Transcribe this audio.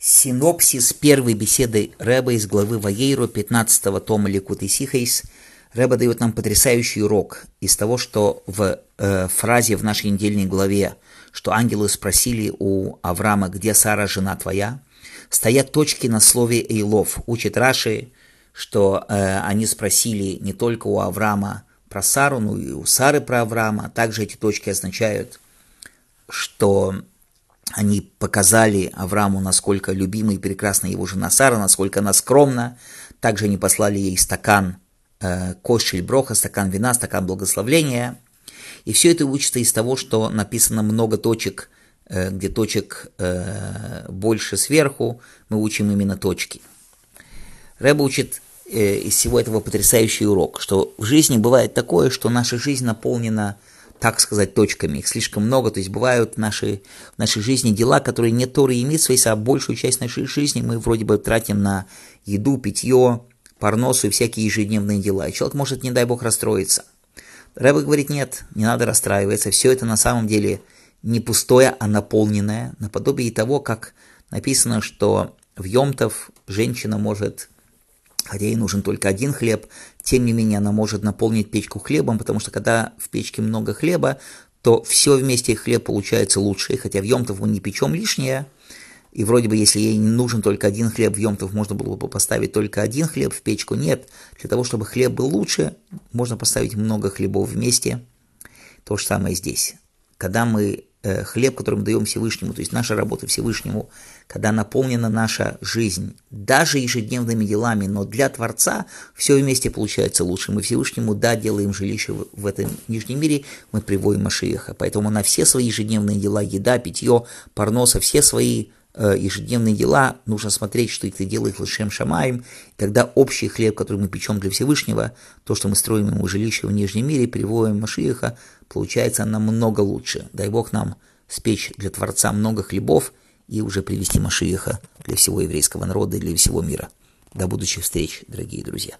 Синопсис первой беседы Рэба из главы Ваейру 15-го тома Ликут и Сихейс. Рэба дает нам потрясающий урок из того, что в э, фразе в нашей недельной главе, что ангелы спросили у Авраама, где Сара, жена твоя, стоят точки на слове Эйлов. Учит Раши, что э, они спросили не только у Авраама про Сару, но и у Сары про Авраама. Также эти точки означают, что они показали Аврааму, насколько любима и прекрасна его жена Сара, насколько она скромна. Также они послали ей стакан э, кошель броха, стакан вина, стакан благословления. И все это учится из того, что написано много точек, э, где точек э, больше сверху, мы учим именно точки. Рэба учит э, из всего этого потрясающий урок, что в жизни бывает такое, что наша жизнь наполнена так сказать, точками. Их слишком много. То есть бывают в нашей, в нашей жизни дела, которые не Торы и Митсвейс, а большую часть нашей жизни мы вроде бы тратим на еду, питье, парносу и всякие ежедневные дела. И человек может, не дай бог, расстроиться. Рэба говорит, нет, не надо расстраиваться. Все это на самом деле не пустое, а наполненное. Наподобие того, как написано, что в Йомтов женщина может хотя ей нужен только один хлеб, тем не менее она может наполнить печку хлебом, потому что когда в печке много хлеба, то все вместе хлеб получается лучше, хотя в Йомтов мы не печем лишнее, и вроде бы, если ей не нужен только один хлеб, в Йомтов можно было бы поставить только один хлеб в печку. Нет, для того, чтобы хлеб был лучше, можно поставить много хлебов вместе. То же самое здесь. Когда мы хлеб, который мы даем Всевышнему, то есть наша работа Всевышнему, когда наполнена наша жизнь, даже ежедневными делами, но для Творца все вместе получается лучше. Мы Всевышнему, да, делаем жилище в этом нижнем мире, мы приводим Машиеха. Поэтому на все свои ежедневные дела, еда, питье, парноса, все свои Э, ежедневные дела, нужно смотреть, что это делает Лышем Шамаем. Тогда общий хлеб, который мы печем для Всевышнего, то, что мы строим ему жилище в Нижнем мире, приводим Машииха, получается намного лучше. Дай Бог нам спечь для Творца много хлебов и уже привести Машииха для всего еврейского народа и для всего мира. До будущих встреч, дорогие друзья.